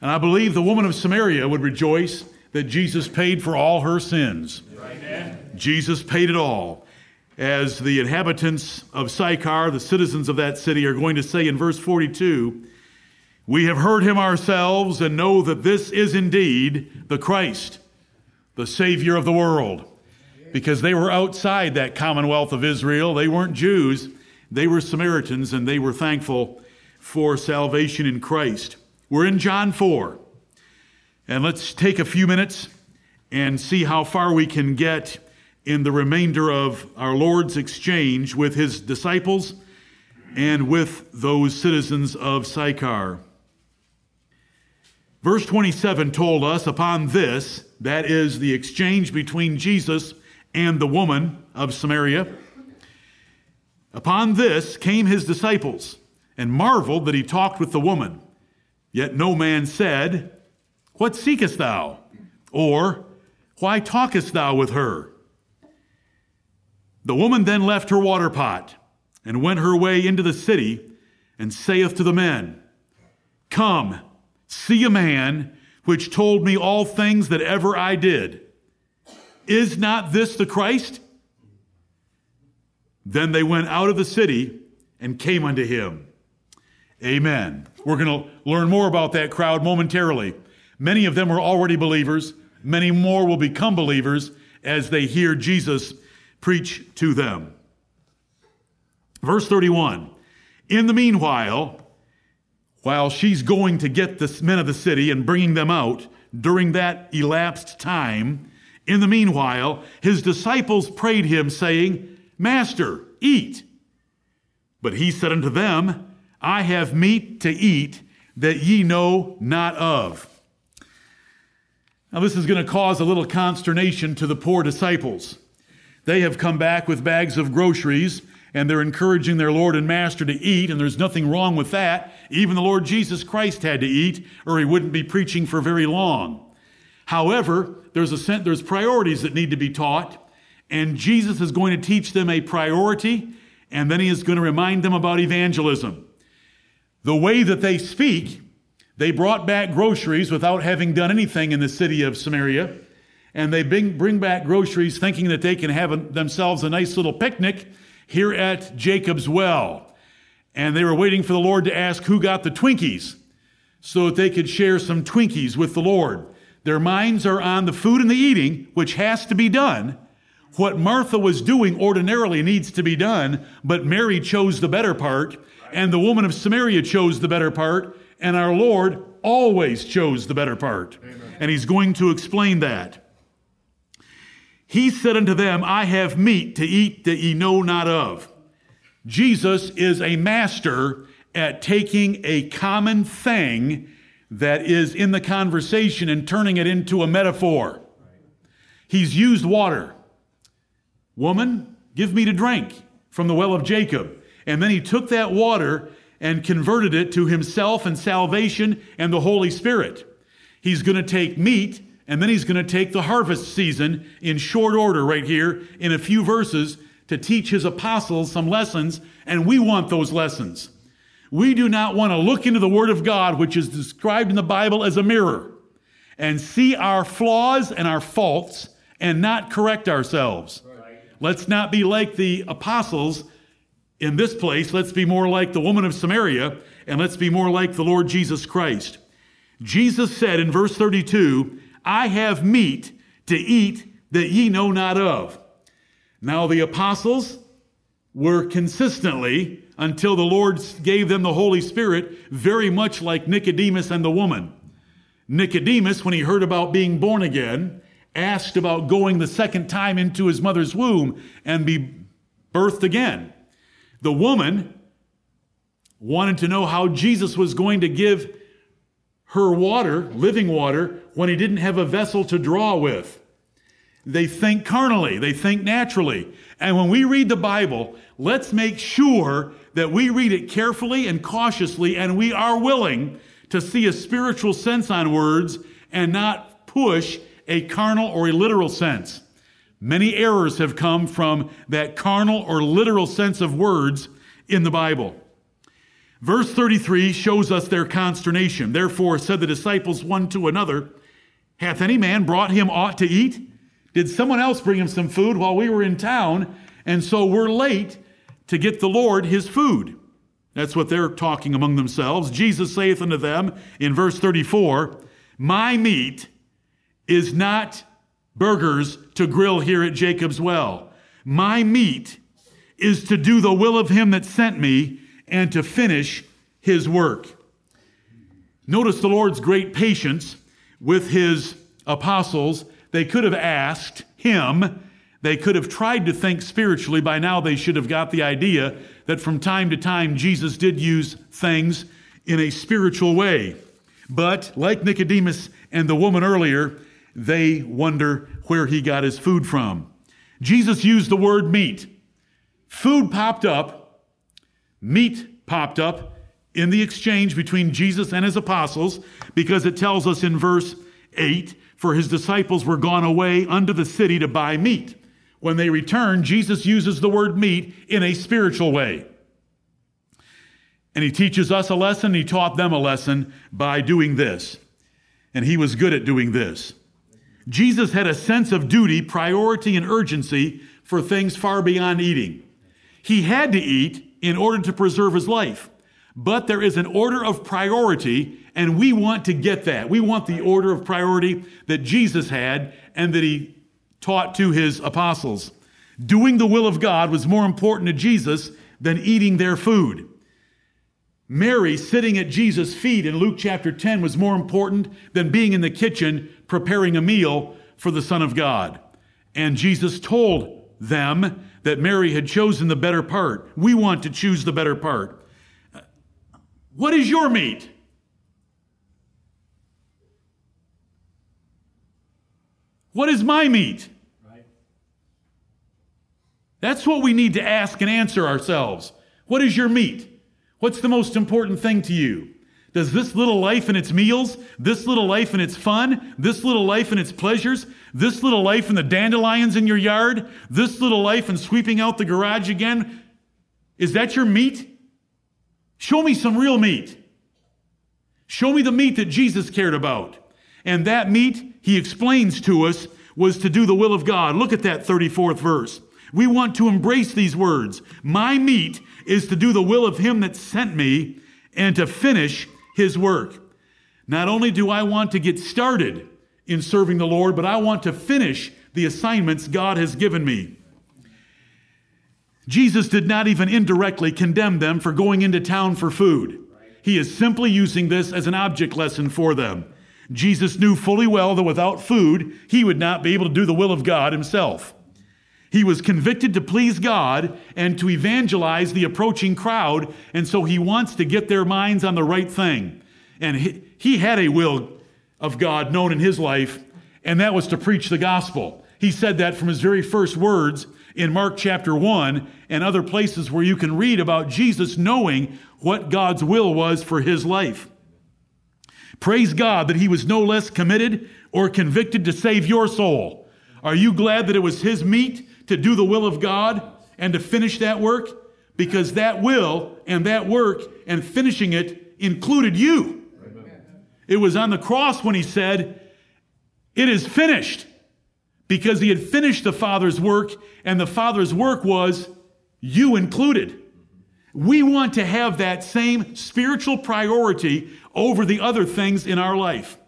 And I believe the woman of Samaria would rejoice that Jesus paid for all her sins. Amen. Jesus paid it all. As the inhabitants of Sychar, the citizens of that city, are going to say in verse 42 We have heard him ourselves and know that this is indeed the Christ, the Savior of the world. Because they were outside that commonwealth of Israel. They weren't Jews, they were Samaritans, and they were thankful for salvation in Christ. We're in John 4. And let's take a few minutes and see how far we can get in the remainder of our Lord's exchange with his disciples and with those citizens of Sychar. Verse 27 told us upon this, that is the exchange between Jesus and the woman of Samaria. Upon this came his disciples and marveled that he talked with the woman. Yet no man said, What seekest thou? Or, Why talkest thou with her? The woman then left her water pot and went her way into the city and saith to the men, Come, see a man which told me all things that ever I did. Is not this the Christ? Then they went out of the city and came unto him. Amen. We're going to learn more about that crowd momentarily. Many of them were already believers. Many more will become believers as they hear Jesus preach to them. Verse 31 In the meanwhile, while she's going to get the men of the city and bringing them out, during that elapsed time, in the meanwhile, his disciples prayed him, saying, Master, eat. But he said unto them, I have meat to eat that ye know not of. Now, this is going to cause a little consternation to the poor disciples. They have come back with bags of groceries and they're encouraging their Lord and Master to eat, and there's nothing wrong with that. Even the Lord Jesus Christ had to eat, or he wouldn't be preaching for very long. However, there's, a, there's priorities that need to be taught, and Jesus is going to teach them a priority, and then he is going to remind them about evangelism. The way that they speak, they brought back groceries without having done anything in the city of Samaria. And they bring, bring back groceries thinking that they can have themselves a nice little picnic here at Jacob's well. And they were waiting for the Lord to ask who got the Twinkies so that they could share some Twinkies with the Lord. Their minds are on the food and the eating, which has to be done. What Martha was doing ordinarily needs to be done, but Mary chose the better part and the woman of Samaria chose the better part, and our Lord always chose the better part. Amen. And he's going to explain that. He said unto them, I have meat to eat that ye know not of. Jesus is a master at taking a common thing that is in the conversation and turning it into a metaphor. He's used water. Woman, give me to drink from the well of Jacob. And then he took that water and converted it to himself and salvation and the Holy Spirit. He's going to take meat and then he's going to take the harvest season in short order right here in a few verses to teach his apostles some lessons, and we want those lessons. We do not want to look into the Word of God, which is described in the Bible as a mirror, and see our flaws and our faults and not correct ourselves. Right. Let's not be like the apostles in this place, let's be more like the woman of Samaria and let's be more like the Lord Jesus Christ. Jesus said in verse 32, I have meat to eat that ye know not of. Now the apostles were consistently, until the Lord gave them the Holy Spirit, very much like Nicodemus and the woman. Nicodemus, when he heard about being born again, asked about going the second time into his mother's womb and be birthed again. The woman wanted to know how Jesus was going to give her water, living water, when he didn't have a vessel to draw with. They think carnally, they think naturally. And when we read the Bible, let's make sure that we read it carefully and cautiously, and we are willing to see a spiritual sense on words and not push a carnal or a literal sense. Many errors have come from that carnal or literal sense of words in the Bible. Verse 33 shows us their consternation. Therefore said the disciples one to another, Hath any man brought him aught to eat? Did someone else bring him some food while we were in town? And so we're late to get the Lord his food. That's what they're talking among themselves. Jesus saith unto them in verse 34, My meat is not burgers to grill here at Jacob's Well. My meat is to do the will of him that sent me and to finish his work. Notice the Lord's great patience with his apostles. They could have asked him, they could have tried to think spiritually. By now, they should have got the idea that from time to time, Jesus did use things in a spiritual way. But like Nicodemus and the woman earlier, they wonder where he got his food from. Jesus used the word meat. Food popped up, meat popped up in the exchange between Jesus and his apostles because it tells us in verse 8 for his disciples were gone away unto the city to buy meat. When they returned, Jesus uses the word meat in a spiritual way. And he teaches us a lesson, he taught them a lesson by doing this. And he was good at doing this. Jesus had a sense of duty, priority, and urgency for things far beyond eating. He had to eat in order to preserve his life. But there is an order of priority, and we want to get that. We want the order of priority that Jesus had and that he taught to his apostles. Doing the will of God was more important to Jesus than eating their food. Mary sitting at Jesus' feet in Luke chapter 10 was more important than being in the kitchen preparing a meal for the Son of God. And Jesus told them that Mary had chosen the better part. We want to choose the better part. Uh, what is your meat? What is my meat? That's what we need to ask and answer ourselves. What is your meat? What's the most important thing to you? Does this little life and its meals, this little life and its fun, this little life and its pleasures, this little life and the dandelions in your yard, this little life and sweeping out the garage again, is that your meat? Show me some real meat. Show me the meat that Jesus cared about. And that meat, he explains to us, was to do the will of God. Look at that 34th verse. We want to embrace these words. My meat is to do the will of him that sent me and to finish his work. Not only do I want to get started in serving the Lord, but I want to finish the assignments God has given me. Jesus did not even indirectly condemn them for going into town for food. He is simply using this as an object lesson for them. Jesus knew fully well that without food, he would not be able to do the will of God himself. He was convicted to please God and to evangelize the approaching crowd, and so he wants to get their minds on the right thing. And he, he had a will of God known in his life, and that was to preach the gospel. He said that from his very first words in Mark chapter 1 and other places where you can read about Jesus knowing what God's will was for his life. Praise God that he was no less committed or convicted to save your soul. Are you glad that it was his meat to do the will of God and to finish that work? Because that will and that work and finishing it included you. Amen. It was on the cross when he said, It is finished. Because he had finished the Father's work, and the Father's work was you included. We want to have that same spiritual priority over the other things in our life.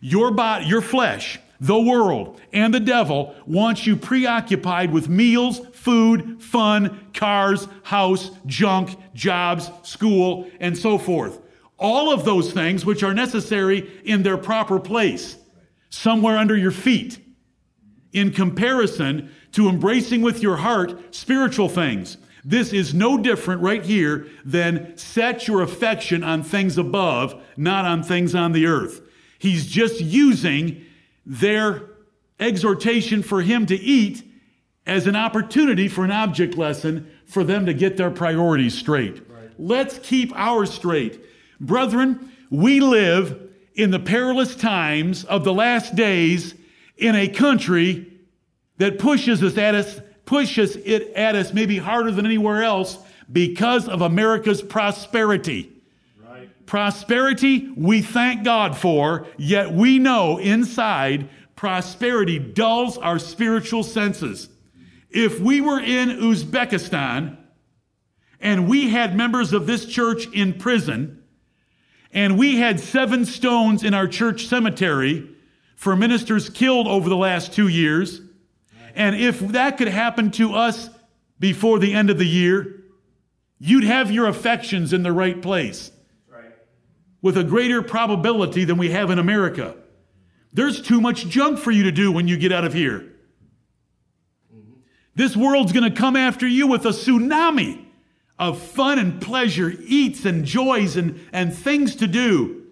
Your body, your flesh, the world, and the devil wants you preoccupied with meals, food, fun, cars, house, junk, jobs, school, and so forth. All of those things which are necessary in their proper place, somewhere under your feet, in comparison to embracing with your heart spiritual things. This is no different right here than set your affection on things above, not on things on the earth. He's just using their exhortation for him to eat as an opportunity for an object lesson for them to get their priorities straight. Right. Let's keep ours straight. Brethren, we live in the perilous times of the last days in a country that pushes us at us, pushes it at us maybe harder than anywhere else because of America's prosperity. Prosperity we thank God for, yet we know inside prosperity dulls our spiritual senses. If we were in Uzbekistan and we had members of this church in prison and we had seven stones in our church cemetery for ministers killed over the last two years, and if that could happen to us before the end of the year, you'd have your affections in the right place with a greater probability than we have in America. There's too much junk for you to do when you get out of here. This world's going to come after you with a tsunami of fun and pleasure, eats and joys and, and things to do.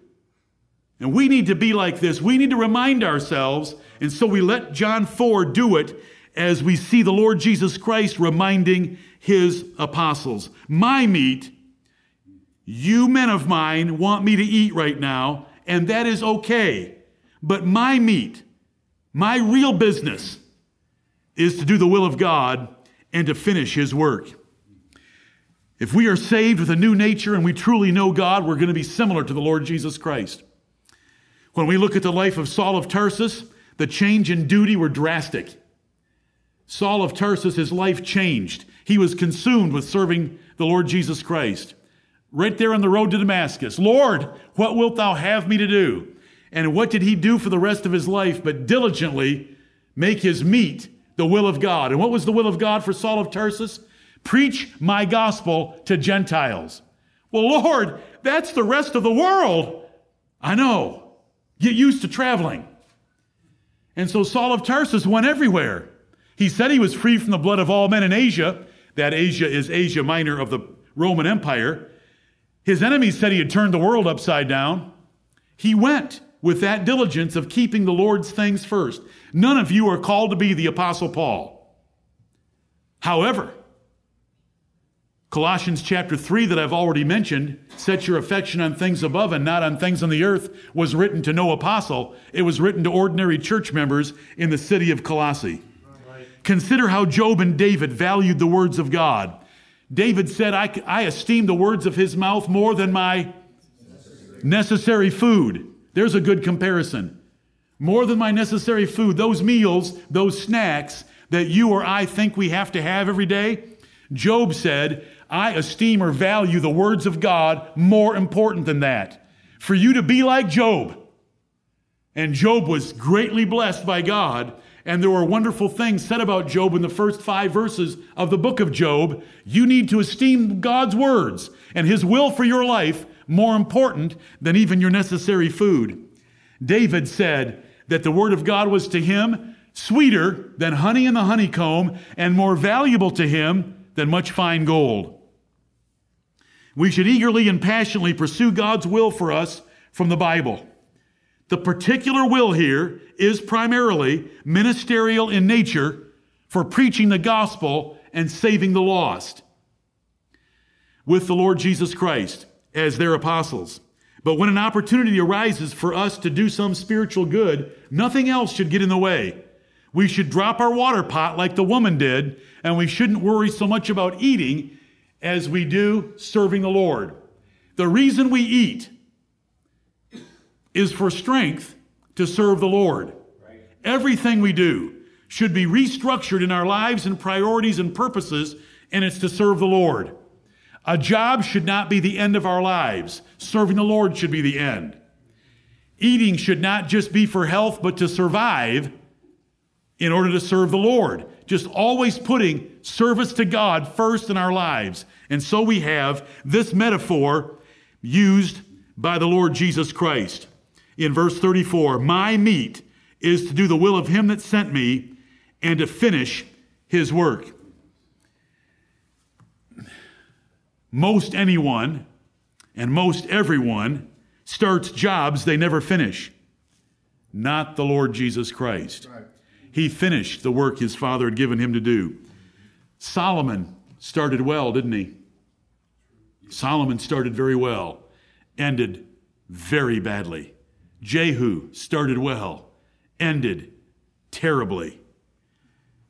And we need to be like this. We need to remind ourselves, and so we let John 4 do it as we see the Lord Jesus Christ reminding his apostles. My meat, you men of mine want me to eat right now, and that is okay. But my meat, my real business, is to do the will of God and to finish his work. If we are saved with a new nature and we truly know God, we're going to be similar to the Lord Jesus Christ. When we look at the life of Saul of Tarsus, the change in duty were drastic. Saul of Tarsus, his life changed. He was consumed with serving the Lord Jesus Christ. Right there on the road to Damascus, Lord, what wilt thou have me to do? And what did he do for the rest of his life but diligently make his meat the will of God? And what was the will of God for Saul of Tarsus? Preach my gospel to Gentiles. Well, Lord, that's the rest of the world. I know. Get used to traveling. And so Saul of Tarsus went everywhere. He said he was free from the blood of all men in Asia. That Asia is Asia Minor of the Roman Empire. His enemies said he had turned the world upside down. He went with that diligence of keeping the Lord's things first. None of you are called to be the Apostle Paul. However, Colossians chapter 3, that I've already mentioned, set your affection on things above and not on things on the earth, was written to no apostle. It was written to ordinary church members in the city of Colossae. Consider how Job and David valued the words of God. David said, I, I esteem the words of his mouth more than my necessary food. There's a good comparison. More than my necessary food, those meals, those snacks that you or I think we have to have every day. Job said, I esteem or value the words of God more important than that. For you to be like Job. And Job was greatly blessed by God and there were wonderful things said about Job in the first five verses of the book of Job, you need to esteem God's words and his will for your life more important than even your necessary food. David said that the word of God was to him sweeter than honey in the honeycomb and more valuable to him than much fine gold. We should eagerly and passionately pursue God's will for us from the Bible. The particular will here is primarily ministerial in nature for preaching the gospel and saving the lost with the Lord Jesus Christ as their apostles. But when an opportunity arises for us to do some spiritual good, nothing else should get in the way. We should drop our water pot like the woman did, and we shouldn't worry so much about eating as we do serving the Lord. The reason we eat is for strength to serve the Lord. Right. Everything we do should be restructured in our lives and priorities and purposes, and it's to serve the Lord. A job should not be the end of our lives. Serving the Lord should be the end. Eating should not just be for health, but to survive in order to serve the Lord. Just always putting service to God first in our lives. And so we have this metaphor used by the Lord Jesus Christ in verse 34 My meat is to do the will of him that sent me and to finish his work. Most anyone and most everyone starts jobs they never finish. Not the Lord Jesus Christ. Right. He finished the work his father had given him to do. Solomon started well, didn't he? Solomon started very well, ended very badly. Jehu started well, ended terribly.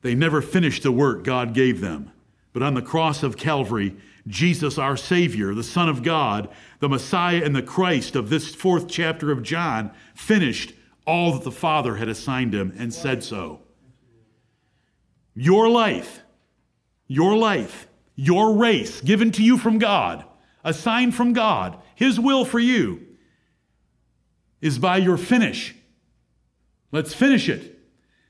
They never finished the work God gave them. But on the cross of Calvary, Jesus, our Savior, the Son of God, the Messiah and the Christ of this fourth chapter of John, finished all that the Father had assigned him and said so. Your life, your life, your race given to you from God, assigned from God, His will for you, is by your finish. Let's finish it.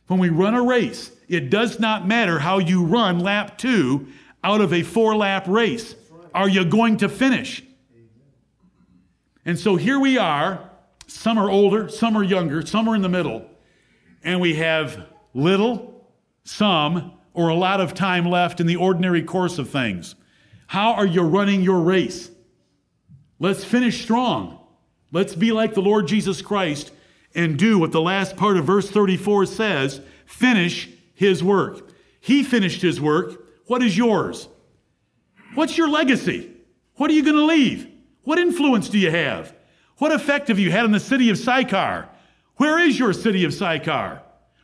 When we run a race, it does not matter how you run lap two out of a four lap race. Are you going to finish? And so here we are. Some are older, some are younger, some are in the middle. And we have little, some, or a lot of time left in the ordinary course of things. How are you running your race? Let's finish strong. Let's be like the Lord Jesus Christ and do what the last part of verse 34 says finish his work. He finished his work. What is yours? What's your legacy? What are you going to leave? What influence do you have? What effect have you had on the city of Sychar? Where is your city of Sychar?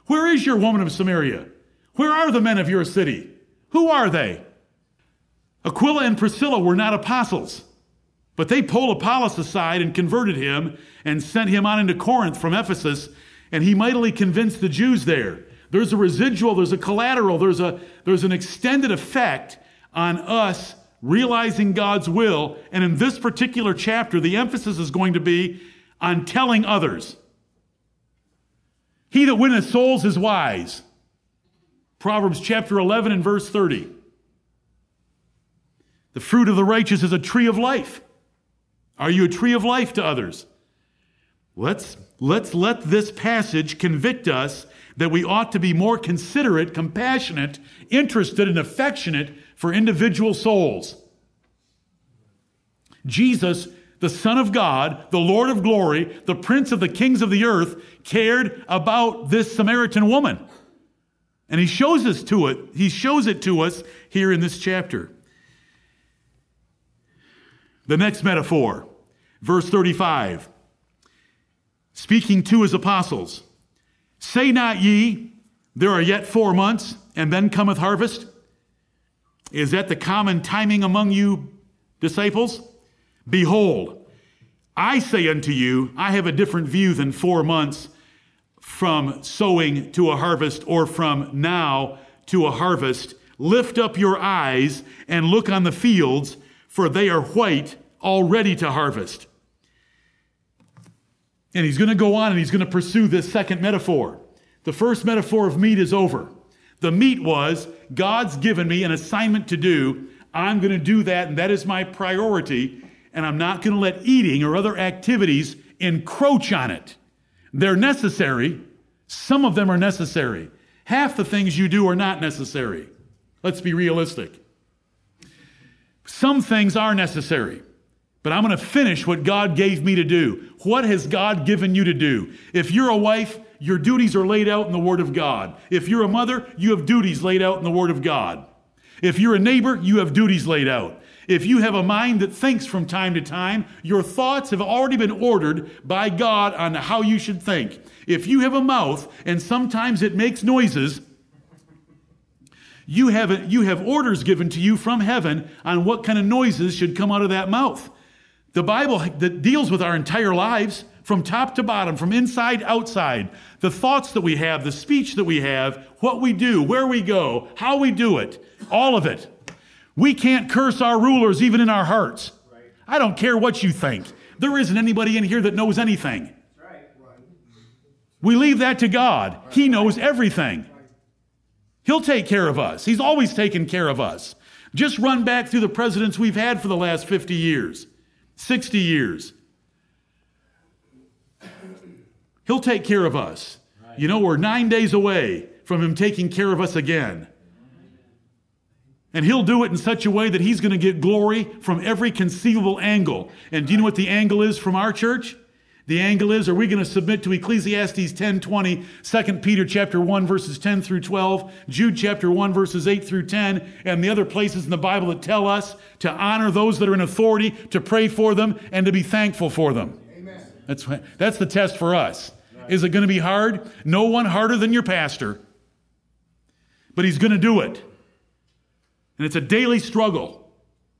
Where is your woman of Samaria? Where are the men of your city? Who are they? Aquila and Priscilla were not apostles, but they pulled Apollos aside and converted him and sent him on into Corinth from Ephesus, and he mightily convinced the Jews there. There's a residual, there's a collateral, there's, a, there's an extended effect on us realizing God's will. And in this particular chapter, the emphasis is going to be on telling others. He that winneth souls is wise. Proverbs chapter 11 and verse 30. The fruit of the righteous is a tree of life. Are you a tree of life to others? Let's, let's let this passage convict us that we ought to be more considerate, compassionate, interested, and affectionate for individual souls. Jesus, the Son of God, the Lord of glory, the Prince of the kings of the earth, cared about this Samaritan woman. And he shows us to it, he shows it to us here in this chapter. The next metaphor, verse 35. Speaking to his apostles, say not ye, there are yet four months, and then cometh harvest? Is that the common timing among you disciples? Behold, I say unto you, I have a different view than four months from sowing to a harvest or from now to a harvest. Lift up your eyes and look on the fields, for they are white, all ready to harvest. And he's going to go on and he's going to pursue this second metaphor. The first metaphor of meat is over. The meat was God's given me an assignment to do. I'm going to do that, and that is my priority. And I'm not going to let eating or other activities encroach on it. They're necessary. Some of them are necessary. Half the things you do are not necessary. Let's be realistic. Some things are necessary, but I'm going to finish what God gave me to do. What has God given you to do? If you're a wife, your duties are laid out in the Word of God. If you're a mother, you have duties laid out in the Word of God. If you're a neighbor, you have duties laid out. If you have a mind that thinks from time to time, your thoughts have already been ordered by God on how you should think. If you have a mouth and sometimes it makes noises, you have, you have orders given to you from heaven on what kind of noises should come out of that mouth. The Bible that deals with our entire lives from top to bottom, from inside outside, the thoughts that we have, the speech that we have, what we do, where we go, how we do it, all of it. We can't curse our rulers even in our hearts. I don't care what you think. There isn't anybody in here that knows anything. We leave that to God. He knows everything. He'll take care of us. He's always taken care of us. Just run back through the presidents we've had for the last 50 years, 60 years. He'll take care of us. You know, we're nine days away from Him taking care of us again. And he'll do it in such a way that he's going to get glory from every conceivable angle. And do you know what the angle is from our church? The angle is, are we going to submit to Ecclesiastes 10 20, 2 Peter chapter 1, verses 10 through 12, Jude chapter 1, verses 8 through 10, and the other places in the Bible that tell us to honor those that are in authority, to pray for them, and to be thankful for them? Amen. That's, that's the test for us. Right. Is it going to be hard? No one harder than your pastor, but he's going to do it. And it's a daily struggle.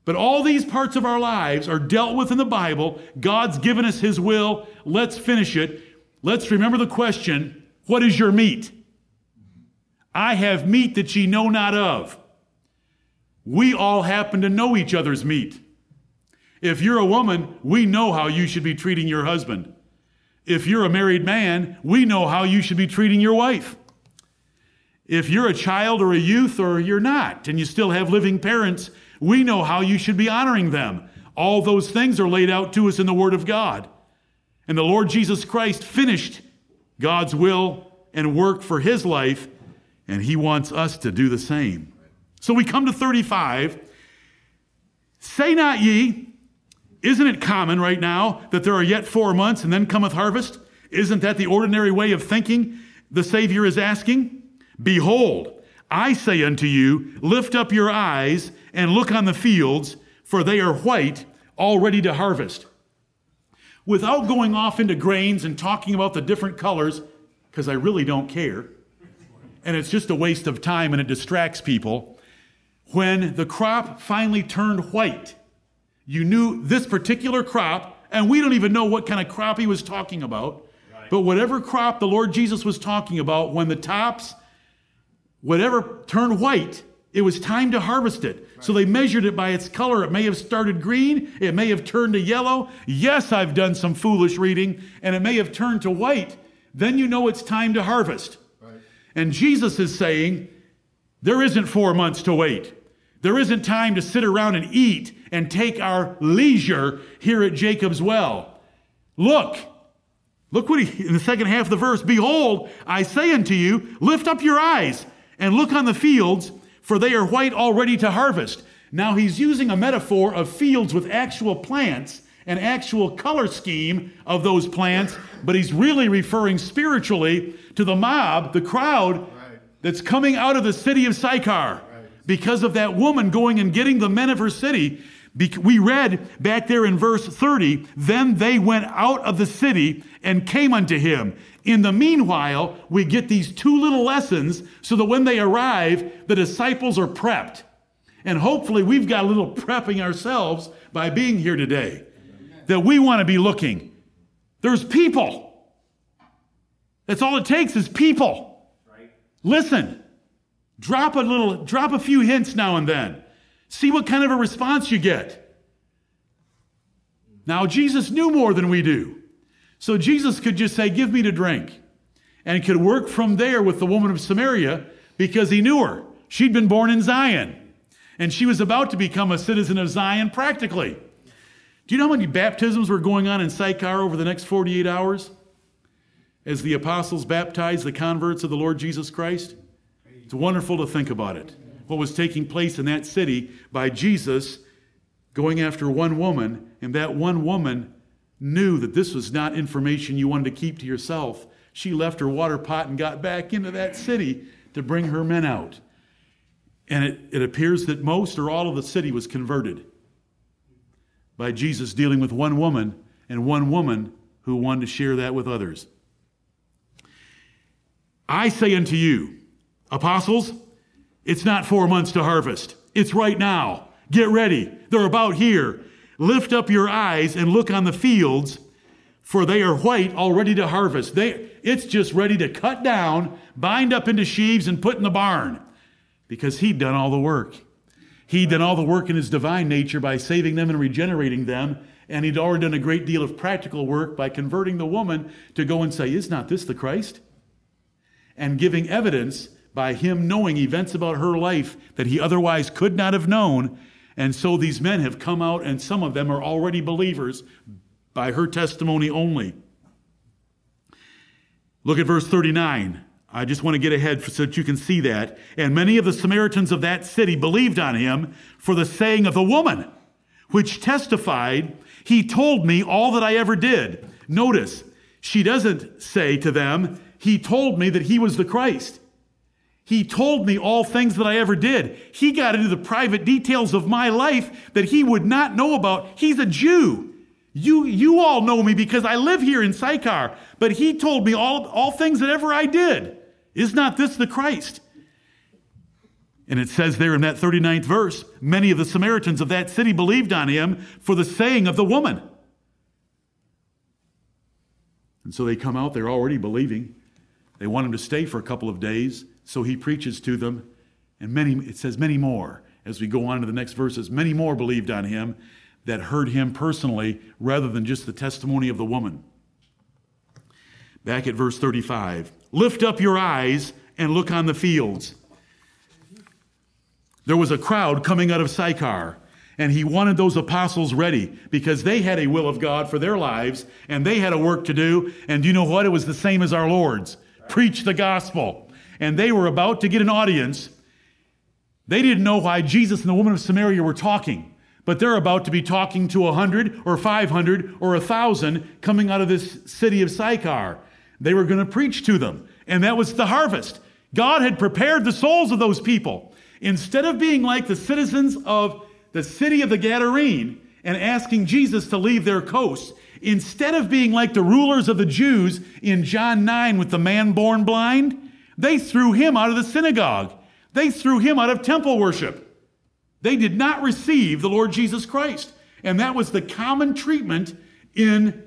But all these parts of our lives are dealt with in the Bible. God's given us His will. Let's finish it. Let's remember the question What is your meat? I have meat that ye know not of. We all happen to know each other's meat. If you're a woman, we know how you should be treating your husband. If you're a married man, we know how you should be treating your wife. If you're a child or a youth or you're not, and you still have living parents, we know how you should be honoring them. All those things are laid out to us in the Word of God. And the Lord Jesus Christ finished God's will and work for his life, and he wants us to do the same. So we come to 35. Say not ye, isn't it common right now that there are yet four months and then cometh harvest? Isn't that the ordinary way of thinking the Savior is asking? Behold, I say unto you, lift up your eyes and look on the fields, for they are white, all ready to harvest. Without going off into grains and talking about the different colors, because I really don't care, and it's just a waste of time and it distracts people, when the crop finally turned white, you knew this particular crop, and we don't even know what kind of crop he was talking about, but whatever crop the Lord Jesus was talking about, when the tops whatever turned white, it was time to harvest it. Right. So they measured it by its color. It may have started green, it may have turned to yellow. Yes, I've done some foolish reading, and it may have turned to white. Then you know it's time to harvest. Right. And Jesus is saying, there isn't four months to wait. There isn't time to sit around and eat and take our leisure here at Jacob's well. Look, look what he, in the second half of the verse, behold, I say unto you, lift up your eyes and look on the fields, for they are white already to harvest. Now he's using a metaphor of fields with actual plants, an actual color scheme of those plants, but he's really referring spiritually to the mob, the crowd that's coming out of the city of Sychar because of that woman going and getting the men of her city. We read back there in verse 30, then they went out of the city and came unto him. In the meanwhile, we get these two little lessons so that when they arrive, the disciples are prepped. And hopefully, we've got a little prepping ourselves by being here today. That we want to be looking. There's people. That's all it takes is people. Right. Listen. Drop a little, drop a few hints now and then. See what kind of a response you get. Now, Jesus knew more than we do. So Jesus could just say, Give me to drink. And could work from there with the woman of Samaria because he knew her. She'd been born in Zion. And she was about to become a citizen of Zion practically. Do you know how many baptisms were going on in Sychar over the next 48 hours? As the apostles baptized the converts of the Lord Jesus Christ? It's wonderful to think about it. What was taking place in that city by Jesus going after one woman, and that one woman knew that this was not information you wanted to keep to yourself, she left her water pot and got back into that city to bring her men out. And it, it appears that most or all of the city was converted by Jesus dealing with one woman and one woman who wanted to share that with others. I say unto you, apostles, it's not four months to harvest. It's right now. Get ready. They're about here. Lift up your eyes and look on the fields, for they are white, all ready to harvest. They, it's just ready to cut down, bind up into sheaves, and put in the barn because he'd done all the work. He'd done all the work in his divine nature by saving them and regenerating them. And he'd already done a great deal of practical work by converting the woman to go and say, Is not this the Christ? And giving evidence by him knowing events about her life that he otherwise could not have known and so these men have come out, and some of them are already believers by her testimony only. Look at verse 39. I just want to get ahead so that you can see that. And many of the Samaritans of that city believed on him for the saying of the woman, which testified, He told me all that I ever did. Notice, she doesn't say to them, He told me that he was the Christ. He told me all things that I ever did. He got into the private details of my life that he would not know about. He's a Jew. You, you all know me because I live here in Sychar, but he told me all, all things that ever I did. Is not this the Christ? And it says there in that 39th verse, many of the Samaritans of that city believed on him for the saying of the woman. And so they come out, they're already believing. They want him to stay for a couple of days, so he preaches to them. And many, it says, many more, as we go on to the next verses, many more believed on him that heard him personally rather than just the testimony of the woman. Back at verse 35 Lift up your eyes and look on the fields. There was a crowd coming out of Sychar, and he wanted those apostles ready because they had a will of God for their lives and they had a work to do. And do you know what? It was the same as our Lord's preach the gospel. And they were about to get an audience. They didn't know why Jesus and the woman of Samaria were talking, but they're about to be talking to a hundred or five hundred or a thousand coming out of this city of Sychar. They were going to preach to them, and that was the harvest. God had prepared the souls of those people. Instead of being like the citizens of the city of the Gadarene and asking Jesus to leave their coast, instead of being like the rulers of the Jews in John 9 with the man born blind, they threw him out of the synagogue. They threw him out of temple worship. They did not receive the Lord Jesus Christ. And that was the common treatment in,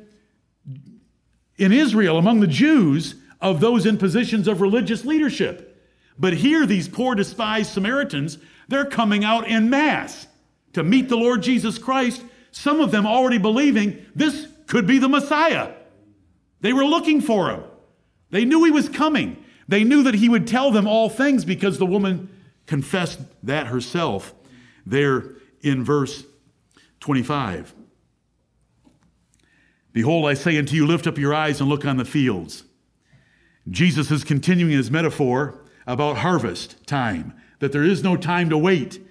in Israel among the Jews of those in positions of religious leadership. But here, these poor, despised Samaritans, they're coming out in mass to meet the Lord Jesus Christ, some of them already believing this could be the Messiah. They were looking for him. They knew he was coming. They knew that he would tell them all things because the woman confessed that herself there in verse 25. Behold, I say unto you, lift up your eyes and look on the fields. Jesus is continuing his metaphor about harvest time, that there is no time to wait.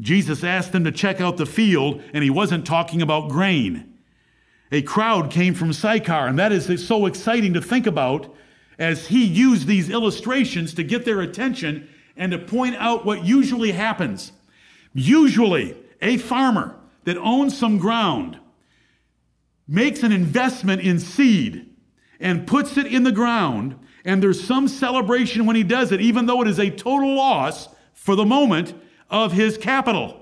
Jesus asked them to check out the field, and he wasn't talking about grain. A crowd came from Sychar, and that is so exciting to think about as he used these illustrations to get their attention and to point out what usually happens. Usually, a farmer that owns some ground makes an investment in seed and puts it in the ground and there's some celebration when he does it, even though it is a total loss for the moment of his capital.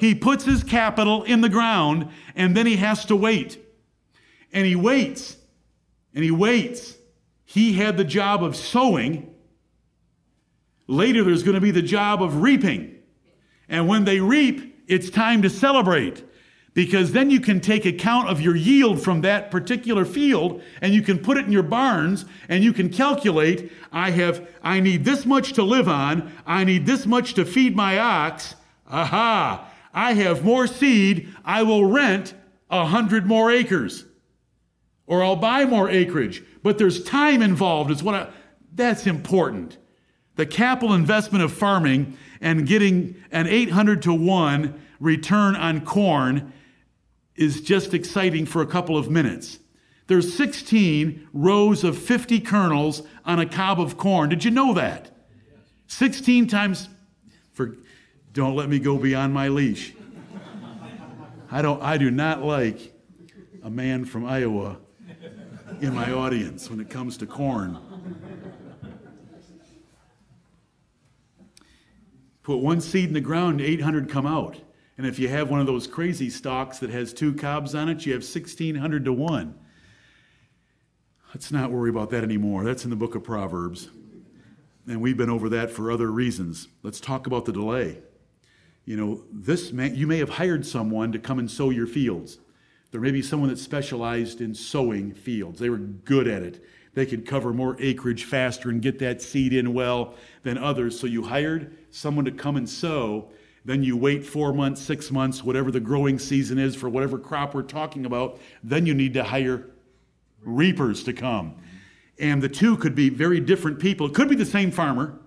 He puts his capital in the ground and then he has to wait. And he waits and he waits. He had the job of sowing. Later, there's going to be the job of reaping. And when they reap, it's time to celebrate. Because then you can take account of your yield from that particular field and you can put it in your barns and you can calculate i have i need this much to live on. I need this much to feed my ox. Aha! I have more seed. I will rent a hundred more acres. Or i'll buy more acreage but there's time involved is what I, that's important the capital investment of farming and getting an 800 to 1 return on corn is just exciting for a couple of minutes. There's 16 rows of 50 kernels on a cob of corn. Did you know that? 16 times for don't let me go beyond my leash. I don't I do not like a man from Iowa in my audience when it comes to corn. Put one seed in the ground, 800 come out. And if you have one of those crazy stalks that has two cobs on it, you have 1600 to 1. Let's not worry about that anymore. That's in the book of Proverbs. And we've been over that for other reasons. Let's talk about the delay. You know, this may, you may have hired someone to come and sow your fields. There may be someone that specialized in sowing fields. They were good at it. They could cover more acreage faster and get that seed in well than others. So you hired someone to come and sow then you wait four months, six months, whatever the growing season is for whatever crop we're talking about. Then you need to hire reapers to come. And the two could be very different people. It could be the same farmer,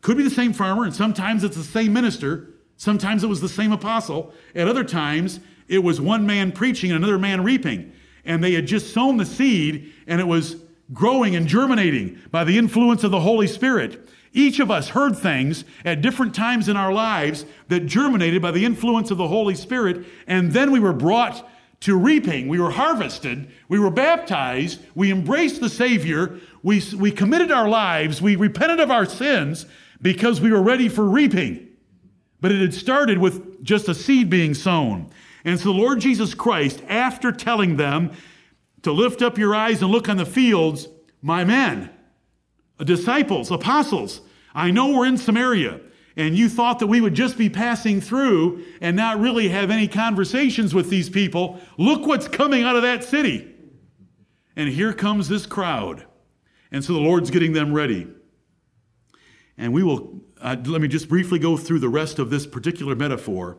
could be the same farmer, and sometimes it's the same minister. Sometimes it was the same apostle. At other times, it was one man preaching and another man reaping. And they had just sown the seed, and it was growing and germinating by the influence of the Holy Spirit. Each of us heard things at different times in our lives that germinated by the influence of the Holy Spirit, and then we were brought to reaping. We were harvested. We were baptized. We embraced the Savior. We, we committed our lives. We repented of our sins. because we were ready for reaping. But it had started with just a seed being sown. And so the Lord Jesus Christ, after telling them to lift up your eyes and look on the fields, my men, disciples, apostles, I know we're in Samaria, and you thought that we would just be passing through and not really have any conversations with these people. Look what's coming out of that city. And here comes this crowd. And so the Lord's getting them ready. And we will, uh, let me just briefly go through the rest of this particular metaphor.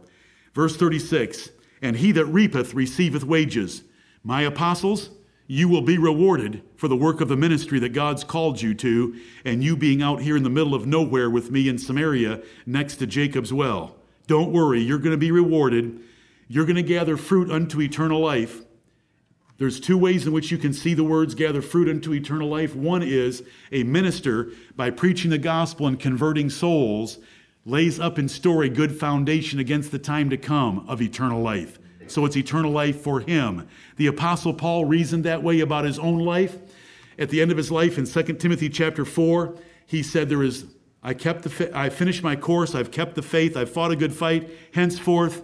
Verse 36 And he that reapeth receiveth wages. My apostles, you will be rewarded for the work of the ministry that God's called you to, and you being out here in the middle of nowhere with me in Samaria next to Jacob's well. Don't worry, you're going to be rewarded. You're going to gather fruit unto eternal life. There's two ways in which you can see the words gather fruit unto eternal life. One is a minister, by preaching the gospel and converting souls, lays up in store a good foundation against the time to come of eternal life. So it's eternal life for him. The apostle Paul reasoned that way about his own life. At the end of his life in 2 Timothy chapter 4, he said there is I kept the I finished my course, I've kept the faith, I've fought a good fight. Henceforth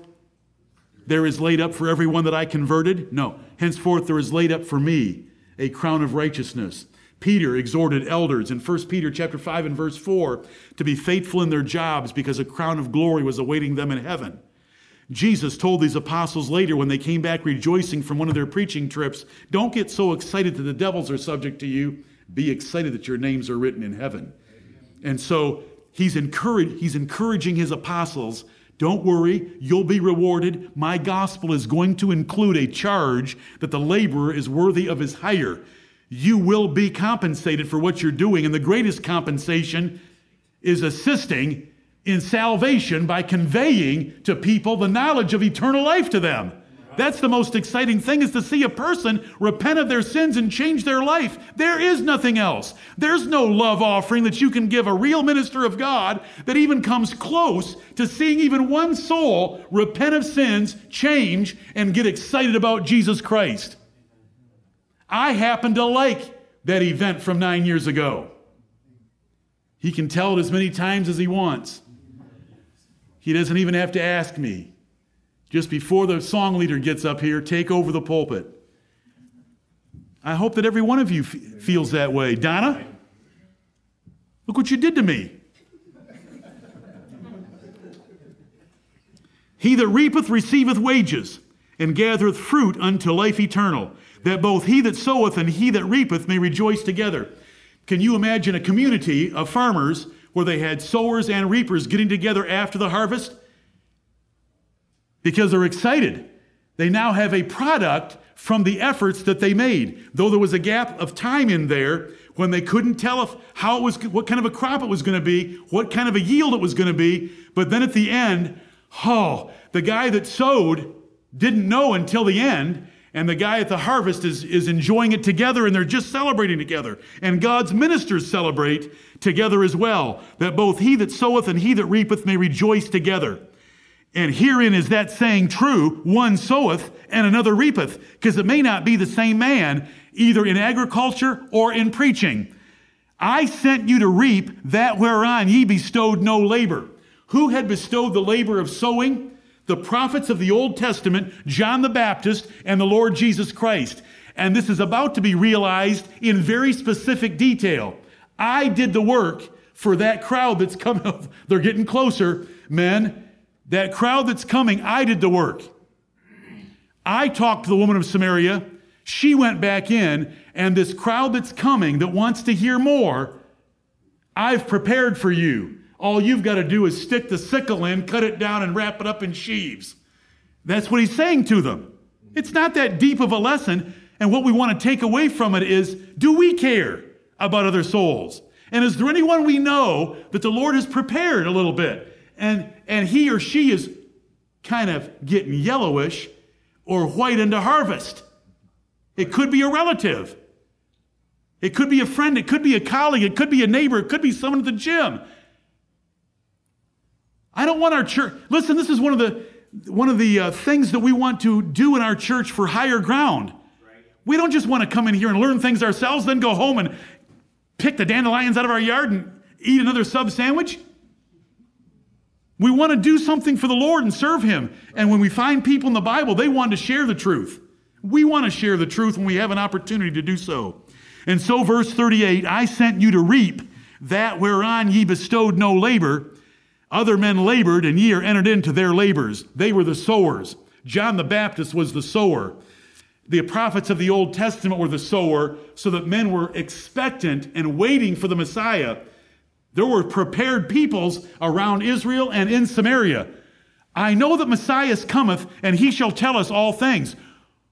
there is laid up for everyone that I converted? No. Henceforth there is laid up for me a crown of righteousness. Peter exhorted elders in 1 Peter chapter 5 and verse 4 to be faithful in their jobs because a crown of glory was awaiting them in heaven. Jesus told these apostles later when they came back rejoicing from one of their preaching trips, don't get so excited that the devils are subject to you. Be excited that your names are written in heaven. And so he's, he's encouraging his apostles don't worry, you'll be rewarded. My gospel is going to include a charge that the laborer is worthy of his hire. You will be compensated for what you're doing, and the greatest compensation is assisting in salvation by conveying to people the knowledge of eternal life to them. That's the most exciting thing is to see a person repent of their sins and change their life. There is nothing else. There's no love offering that you can give a real minister of God that even comes close to seeing even one soul repent of sins, change, and get excited about Jesus Christ. I happen to like that event from nine years ago. He can tell it as many times as he wants. He doesn't even have to ask me just before the song leader gets up here, take over the pulpit. I hope that every one of you f- feels that way. Donna, look what you did to me. he that reapeth receiveth wages, and gathereth fruit unto life eternal, that both he that soweth and he that reapeth may rejoice together. Can you imagine a community of farmers where they had sowers and reapers getting together after the harvest? because they're excited. They now have a product from the efforts that they made. Though there was a gap of time in there when they couldn't tell if how it was what kind of a crop it was going to be, what kind of a yield it was going to be, but then at the end, oh, the guy that sowed didn't know until the end, and the guy at the harvest is, is enjoying it together and they're just celebrating together. And God's ministers celebrate together as well, that both he that soweth and he that reapeth may rejoice together. And herein is that saying true one soweth and another reapeth, because it may not be the same man, either in agriculture or in preaching. I sent you to reap that whereon ye bestowed no labor. Who had bestowed the labor of sowing? The prophets of the Old Testament, John the Baptist, and the Lord Jesus Christ. And this is about to be realized in very specific detail. I did the work for that crowd that's coming. They're getting closer. Men, that crowd that's coming, I did the work. I talked to the woman of Samaria. She went back in, and this crowd that's coming that wants to hear more, I've prepared for you. All you've got to do is stick the sickle in, cut it down, and wrap it up in sheaves. That's what he's saying to them. It's not that deep of a lesson. And what we want to take away from it is do we care about other souls? And is there anyone we know that the Lord has prepared a little bit? and, and he or she is kind of getting yellowish or white into harvest. It could be a relative. It could be a friend. It could be a colleague. It could be a neighbor. It could be someone at the gym. I don't want our church. Listen, this is one of the one of the uh, things that we want to do in our church for higher ground. Right. We don't just want to come in here and learn things ourselves, then go home and pick the dandelions out of our yard and eat another sub sandwich. We want to do something for the Lord and serve Him. And when we find people in the Bible, they want to share the truth. We want to share the truth when we have an opportunity to do so. And so, verse 38 I sent you to reap that whereon ye bestowed no labor. Other men labored, and ye are entered into their labors. They were the sowers. John the Baptist was the sower. The prophets of the Old Testament were the sower, so that men were expectant and waiting for the Messiah. There were prepared peoples around Israel and in Samaria. I know that Messiah cometh, and he shall tell us all things.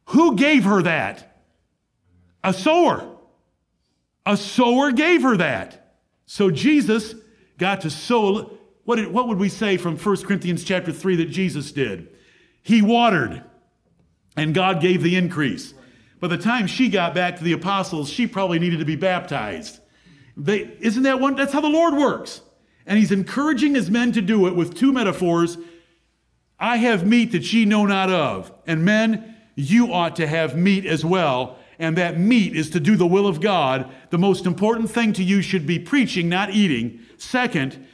Who gave her that? A sower. A sower gave her that. So Jesus got to sow. What, did, what would we say from 1 Corinthians chapter 3 that Jesus did? He watered, and God gave the increase. By the time she got back to the apostles, she probably needed to be baptized. They, isn't that one? That's how the Lord works. And he's encouraging his men to do it with two metaphors. I have meat that ye know not of. And men, you ought to have meat as well. And that meat is to do the will of God. The most important thing to you should be preaching, not eating. Second,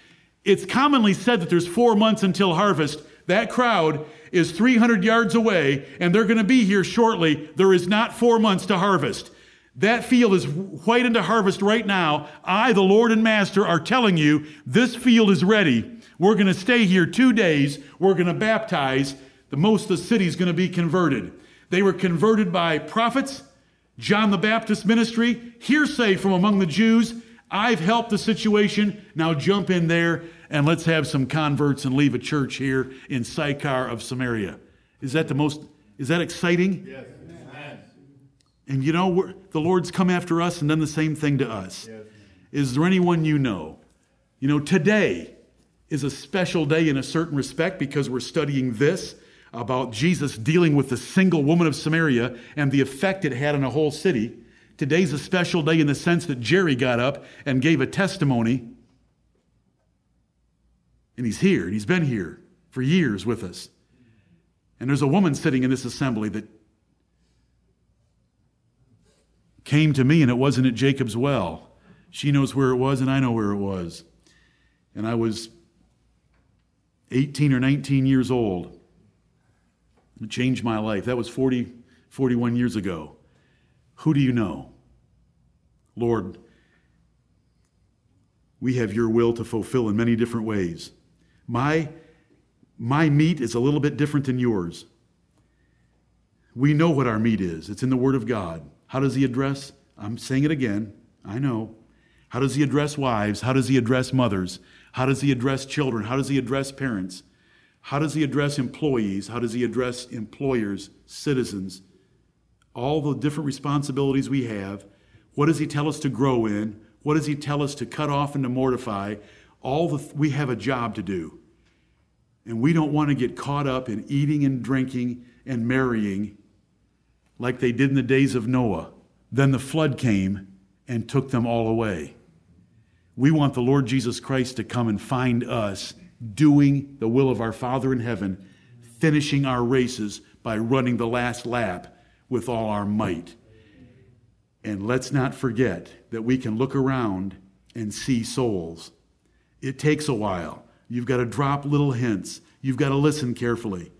it's commonly said that there's four months until harvest. That crowd is 300 yards away, and they're going to be here shortly. There is not four months to harvest. That field is white into harvest right now. I, the Lord and Master, are telling you this field is ready. We're going to stay here two days. We're going to baptize. The most of the city is going to be converted. They were converted by prophets, John the Baptist ministry, hearsay from among the Jews. I've helped the situation. Now jump in there and let's have some converts and leave a church here in Sychar of Samaria. Is that the most, is that exciting? Yes. And you know, the Lord's come after us and done the same thing to us. Yes. Is there anyone you know? You know, today is a special day in a certain respect because we're studying this about Jesus dealing with the single woman of Samaria and the effect it had on a whole city. Today's a special day in the sense that Jerry got up and gave a testimony. And he's here, and he's been here for years with us. And there's a woman sitting in this assembly that came to me, and it wasn't at Jacob's well. She knows where it was, and I know where it was. And I was 18 or 19 years old. It changed my life. That was 40, 41 years ago. Who do you know? Lord, we have your will to fulfill in many different ways. My, my meat is a little bit different than yours. We know what our meat is, it's in the Word of God. How does he address? I'm saying it again. I know. How does he address wives? How does he address mothers? How does he address children? How does he address parents? How does he address employees? How does he address employers, citizens? All the different responsibilities we have. What does he tell us to grow in? What does he tell us to cut off and to mortify? All the we have a job to do. And we don't want to get caught up in eating and drinking and marrying like they did in the days of Noah. Then the flood came and took them all away. We want the Lord Jesus Christ to come and find us doing the will of our Father in heaven, finishing our races by running the last lap with all our might. And let's not forget that we can look around and see souls. It takes a while. You've got to drop little hints. You've got to listen carefully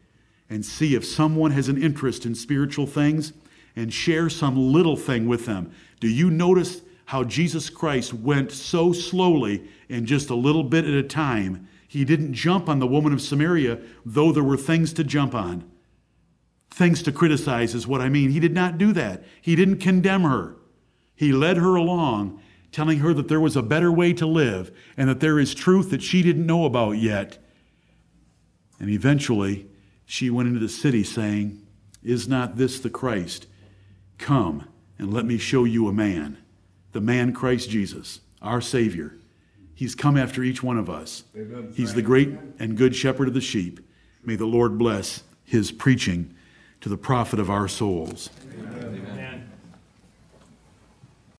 and see if someone has an interest in spiritual things and share some little thing with them. Do you notice how Jesus Christ went so slowly and just a little bit at a time? He didn't jump on the woman of Samaria, though there were things to jump on. Things to criticize is what I mean. He did not do that. He didn't condemn her. He led her along, telling her that there was a better way to live and that there is truth that she didn't know about yet. And eventually, she went into the city saying, Is not this the Christ? Come and let me show you a man, the man Christ Jesus, our Savior. He's come after each one of us. He's the great and good shepherd of the sheep. May the Lord bless his preaching to the profit of our souls.